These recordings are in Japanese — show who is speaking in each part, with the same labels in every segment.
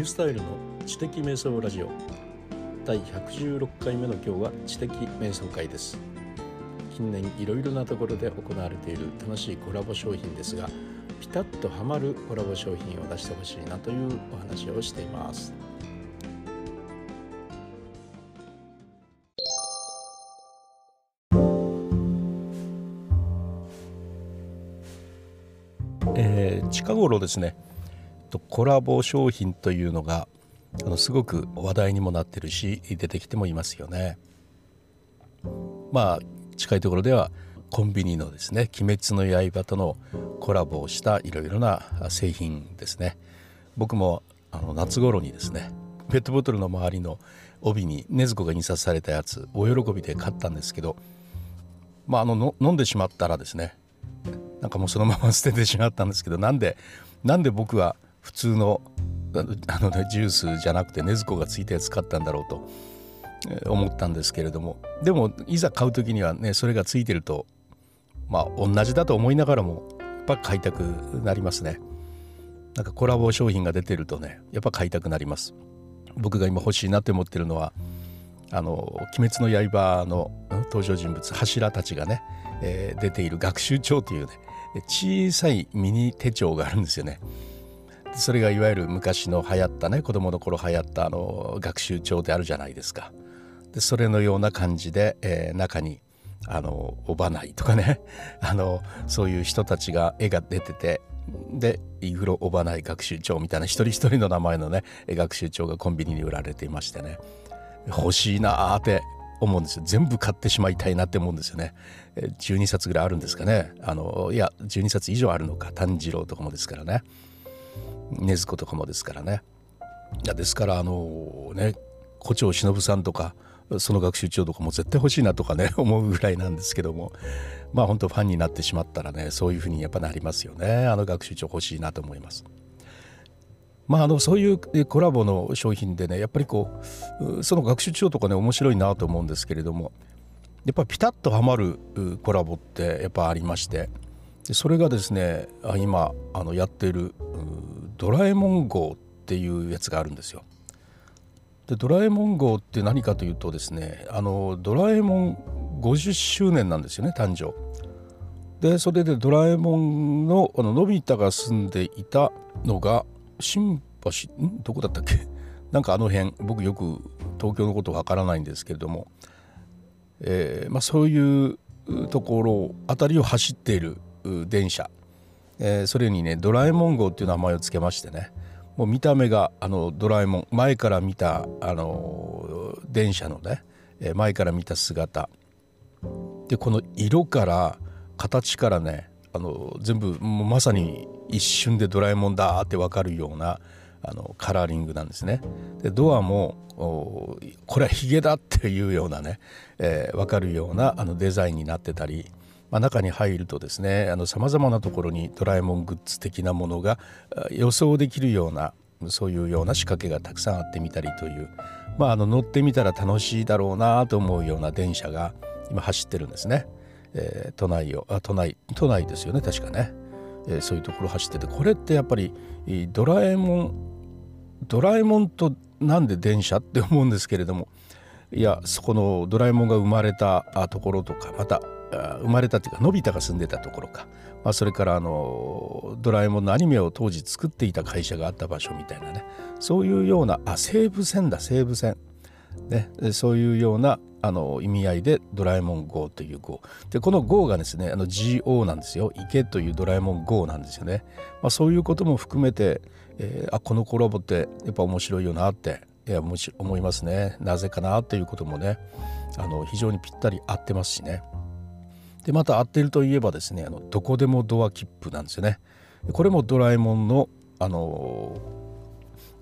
Speaker 1: ュースタイルの知的瞑想ラジオ。第116回目の今日は知的瞑想会です。近年いろいろなところで行われている楽しいコラボ商品ですがピタッとはまるコラボ商品を出してほしいなというお話をしています。えー、近頃ですねとコラボ商品というのがあのすごく話題にもなってるし出てきてもいますよね。まあ近いところではコンビニのですね「鬼滅の刃」とのコラボをしたいろいろな製品ですね。僕もあの夏頃にですねペットボトルの周りの帯に禰豆子が印刷されたやつお喜びで買ったんですけどまああの飲んでしまったらですねなんかもうそのまま捨ててしまったんですけどなんでなんで僕は普通のあの、ね、ジュースじゃなくて禰豆子がついたやつ買ったんだろうと思ったんですけれども。でもいざ買う時にはねそれがついてるとまあ同じだと思いながらもやっぱ買いたくなりますね。なんかコラボ商品が出てるとねやっぱ買いたくなります。僕が今欲しいなって思ってるのはあの「鬼滅の刃」の登場人物柱たちがね、えー、出ている学習帳というね小さいミニ手帳があるんですよね。それがいわゆる昔の流行ったね子供の頃流行ったあの学習帳であるじゃないですか。でそれのような感じで、えー、中にあのおばないとかね あのそういう人たちが絵が出ててでイグロおばない学習帳みたいな一人一人の名前のね学習帳がコンビニに売られていましてね。欲しいなーって思うんですよ。全部買ってしまいたいなって思うんですよね。12冊ぐらいあるんですかね。あのいや12冊以上あるのか炭治郎とかもですからね。禰豆子とかもですからね。いやですからあのね胡蝶忍さんとかその学習帳とかも絶対欲しいなとかね 思うぐらいなんですけども。まあ本当ファンになってしまったらねそういうふうにやっぱなりますよね。あの学習帳欲しいなと思います。まあ、あのそういうコラボの商品でねやっぱりこうその学習帳とかね面白いなと思うんですけれどもやっぱピタッとはまるコラボってやっぱありましてそれがですね今あのやってるドラえもん号っていうやつがあるんですよ。でドラえもん号って何かというとですねあのドラえもん50周年なんですよね誕生。でそれでドラえもんのあののび太が住んでいたのが新橋ん？どこだったっけ？なんかあの辺。僕よく東京のことわからないんですけれども、えーまあ、そういうところ辺りを走っている電車。えー、それにねドラえもん号っていう名前を付けましてねもう見た目があのドラえもん前から見たあの電車のね、えー、前から見た姿でこの色から形からねあの全部もうまさに一瞬でドラえもんだって分かるようなあのカラーリングなんですね。でドアもこれはヒゲだっていうようなね、えー、分かるようなあのデザインになってたりまあ、中に入るとですねさまざまなところにドラえもんグッズ的なものが予想できるようなそういうような仕掛けがたくさんあってみたりという、まあ、あの乗ってみたら楽しいだろうなと思うような電車が今走ってるんですね。えー、都内をあ都内都内ですよね確かね、えー、そういうところ走っててこれってやっぱりドラえもんドラえもんとなんで電車って思うんですけれどもいやそこのドラえもんが生まれたところとかまた生まれたというかのび太が住んでたところか、まあ、それからあのドラえもんのアニメを当時作っていた会社があった場所みたいなね。そういうようなあ西武線だ西武線、ね、そういうようなあの意味合いでドラえもん GO という GO でこの GO がですねあの GO なんですよ。池というドラえもん GO なんですよね、まあ、そういうことも含めて、えー、あこのコラボってやっぱ面白いよなっていや思いますね。なぜかなっていうこともねあの非常にぴったり合ってますしね。でまた合ってるといえばですねあのどこでもドア切符なんですよね。これもドラえもんのあの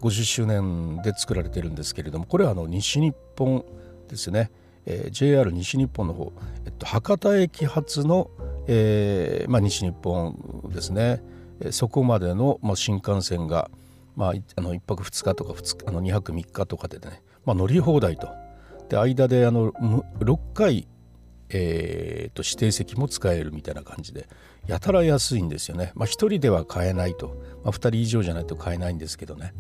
Speaker 1: 50周年で作られてるんですけれどもこれはあの西日本ですね、えー、JR 西日本の方、えっと、博多駅発の、えーまあ、西日本ですね、えー、そこまでの、まあ、新幹線が、まあ、あの1泊2日とか2日あの2泊3日とかでね、まあ、乗り放題と。で間であの6回えー、と指定席も使えるみたいな感じでやたら安いんですよね。まあ、1人では買えないと、まあ、2人以上じゃないと買えないんですけどね。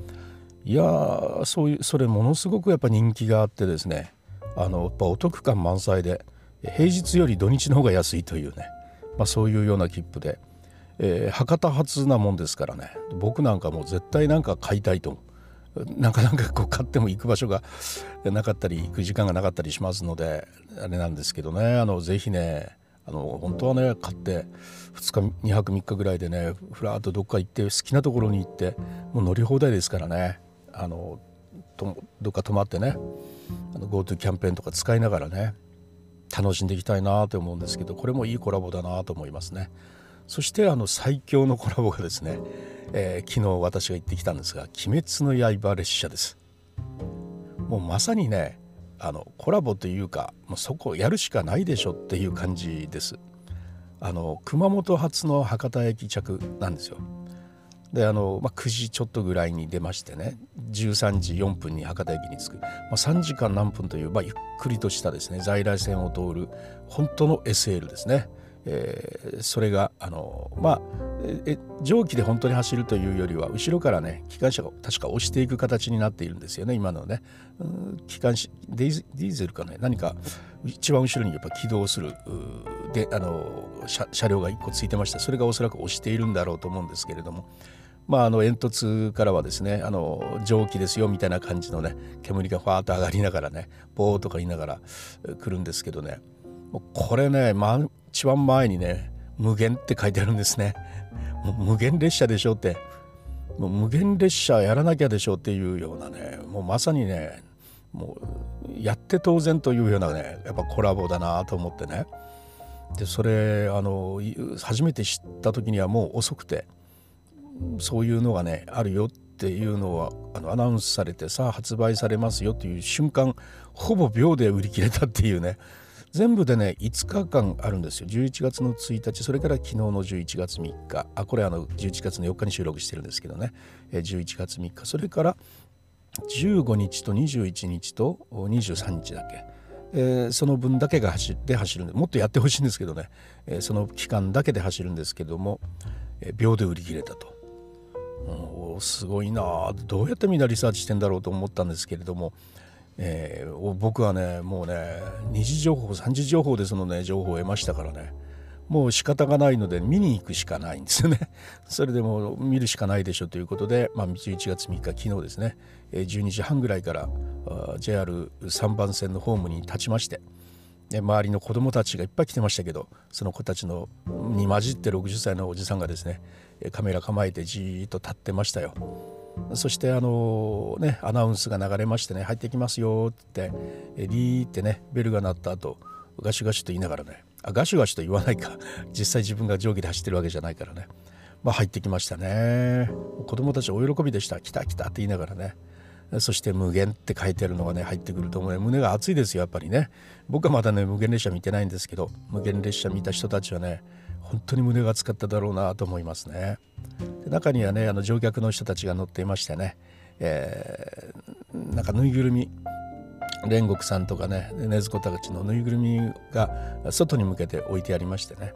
Speaker 1: いやそういうそれものすごくやっぱ人気があってですね。あのやっぱお得感満載で平日より土日の方が安いというね、まあ、そういうような切符で、えー、博多発なもんですからね。僕なんかも絶対なんか買いたいとなかなかこう買っても行く場所がなかったり行く時間がなかったりしますのであれなんですけどね。あのぜひねあの本当はね買って2日2泊3日ぐらいでねふらっとどっか行って好きなところに行ってもう乗り放題ですからね。あのとどっか泊まってね GoTo キャンペーンとか使いながらね楽しんでいきたいなと思うんですけどこれもいいコラボだなと思いますね。そしてあの最強のコラボがですね、えー、昨日私が行ってきたんですが「鬼滅の刃」列車です。もうまさにねあのコラボというかもうそこやるしかないでしょっていう感じです。あの熊本発の博多駅着なんですよ。であの、まあ、9時ちょっとぐらいに出ましてね13時4分に博多駅に着く、まあ、3時間何分という、まあ、ゆっくりとしたですね在来線を通る本当の SL ですね、えー、それがあのまあえ蒸気で本当に走るというよりは後ろからね機関車が確か押していく形になっているんですよね今のね。機関車ディーゼルかね何か一番後ろにやっぱ起動するであの車両が1個ついてましてそれがおそらく押しているんだろうと思うんですけれども。まあ、あの煙突からはですねあの蒸気ですよみたいな感じのね煙がファーッと上がりながらねボーとか言いながら来るんですけどね。これね、ま、一番前にね無限って書いてあるんですね。もう無限列車でしょって。もう無限列車やらなきゃでしょっていうようなねもうまさにねもうやって当然というようなねやっぱコラボだなと思ってね。でそれあの初めて知った時にはもう遅くてそういうのがねあるよっていうのはあのアナウンスされてさあ発売されますよっていう瞬間ほぼ秒で売り切れたっていうね。全部でね5日間あるんですよ。11月の1日それから昨日の11月3日。あこれあの11月の4日に収録してるんですけどね。11月3日。それから15日と21日と23日だけ、えー、その分だけが走って走るんでもっとやってほしいんですけどね、えー、その期間だけで走るんですけども、えー、秒で売り切れたと。すごいなどうやってみんなリサーチしてんだろうと思ったんですけれども、えー、僕はねもうね二次情報三次情報でそのね情報を得ましたからねもう仕方がないので見に行くしかないんですよね。それでも見るしかないでしょということで、まあ、11月3日昨日ですね12時半ぐらいから JR3 番線のホームに立ちまして周りの子供たちがいっぱい来てましたけどその子たちのに混じって60歳のおじさんがですねカメラ構えてじーっと立ってましたよ。そしてあのねアナウンスが流れましてね入ってきますよってってリーってねベルが鳴った後ガシュガシュと言いながらねあガシュガシュと言わないか。実際自分が定規で走ってるわけじゃないからね。まあ入ってきましたね。子供たち大喜びでした。来た来たって言いながらね。そして無限って書いてあるのがね入ってくると思う胸が熱いですよやっぱりね。僕はまだね無限列車見てないんですけど無限列車見た人たちはね本当に胸が熱かっただろうなと思いますね。で中にはねあの乗客の人たちが乗っていましてね、えー、なんかぬいぐるみ煉獄さんとかね禰豆子たちのぬいぐるみが外に向けて置いてありましてね。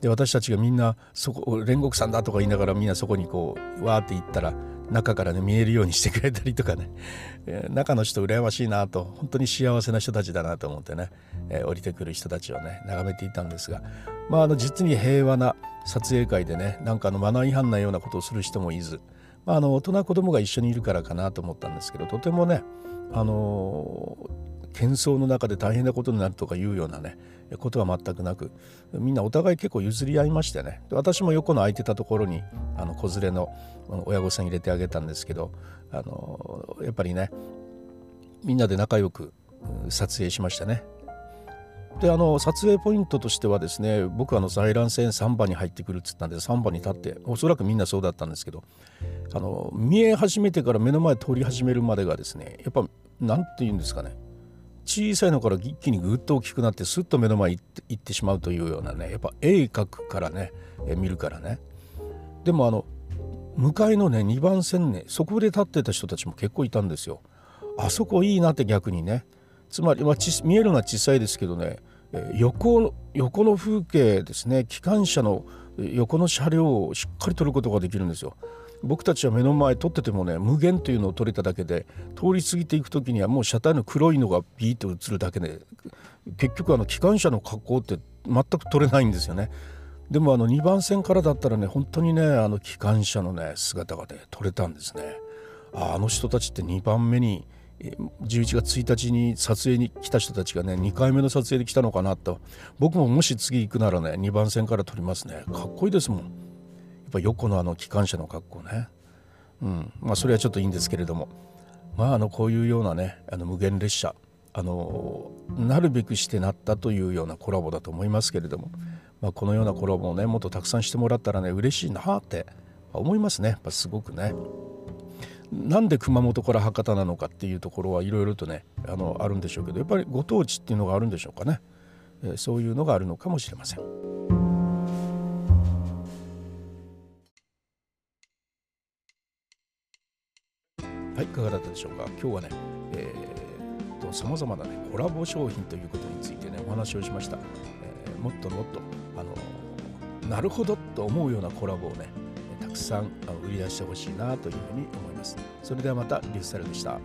Speaker 1: で私たちがみんなそこ煉獄さんだとか言いながらみんなそこにこうわーって行ったら中からね見えるようにしてくれたりとかね、えー、中の人羨ましいなと本当に幸せな人たちだなと思ってね、えー、降りてくる人たちをね眺めていたんですが。まああの実に平和な撮影会でねなんかあのマナー違反なようなことをする人もいず、まあ、あの大人子供が一緒にいるからかなと思ったんですけどとてもねあの喧騒の中で大変なことになるとかいうようなねことは全くなくみんなお互い結構譲り合いましてね私も横の空いてたところにあの子連れの親御さん入れてあげたんですけどあのやっぱりねみんなで仲良く撮影しましたね。であの撮影ポイントとしてはですね僕あの在来線3番に入ってくるっつったんで3番に立っておそらくみんなそうだったんですけどあの見え始めてから目の前通り始めるまでがですねやっぱ何て言うんですかね小さいのから一気にぐっと大きくなってすっと目の前に行ってしまうというようなねやっぱ鋭角からね見るからね。でもあの向かいのね2番線ねそこで立ってた人たちも結構いたんですよ。あそこいいなって逆にね。つまり、まあ、見えるのは小さいですけどね横横の風景ですね。機関車の横の車両をしっかり撮ることができるんですよ。僕たちは目の前撮っててもね無限というのを撮れただけで通り過ぎていく時にはもう車体の黒いのがビーッと映るだけで結局あの機関車の格好って全く撮れないんですよね。でもあの2番線からだったらね本当にねあの機関車のね姿がね撮れたんですね。ああの人たちって2番目に11月1日に撮影に来た人たちがね2回目の撮影で来たのかなと僕ももし次行くならね2番線から撮りますねかっこいいですもんっぱ横のあの機関車の格好ね。うん。まあそれはちょっといいんですけれども。まああのこういうようなねあの無限列車あのなるべくしてなったというようなコラボだと思いますけれども、まあ、このようなコラボをねもっとたくさんしてもらったらね嬉しいなって思いますね。やっぱすごくね。なんで熊本から博多なのかっていうところはいろいろとねあのあるんでしょうけどやっぱりご当地っていうのがあるんでしょうかね、え、そういうのがあるのかもしれません。はいいかがだったでしょうか？今日はね、えー、と様々なねコラボ商品ということについてねお話をしました、えー、もっともっとあのなるほどと思うようなコラボをねたくさん売り出してほしいなというふうに思います。それではまたリュースタイルでした。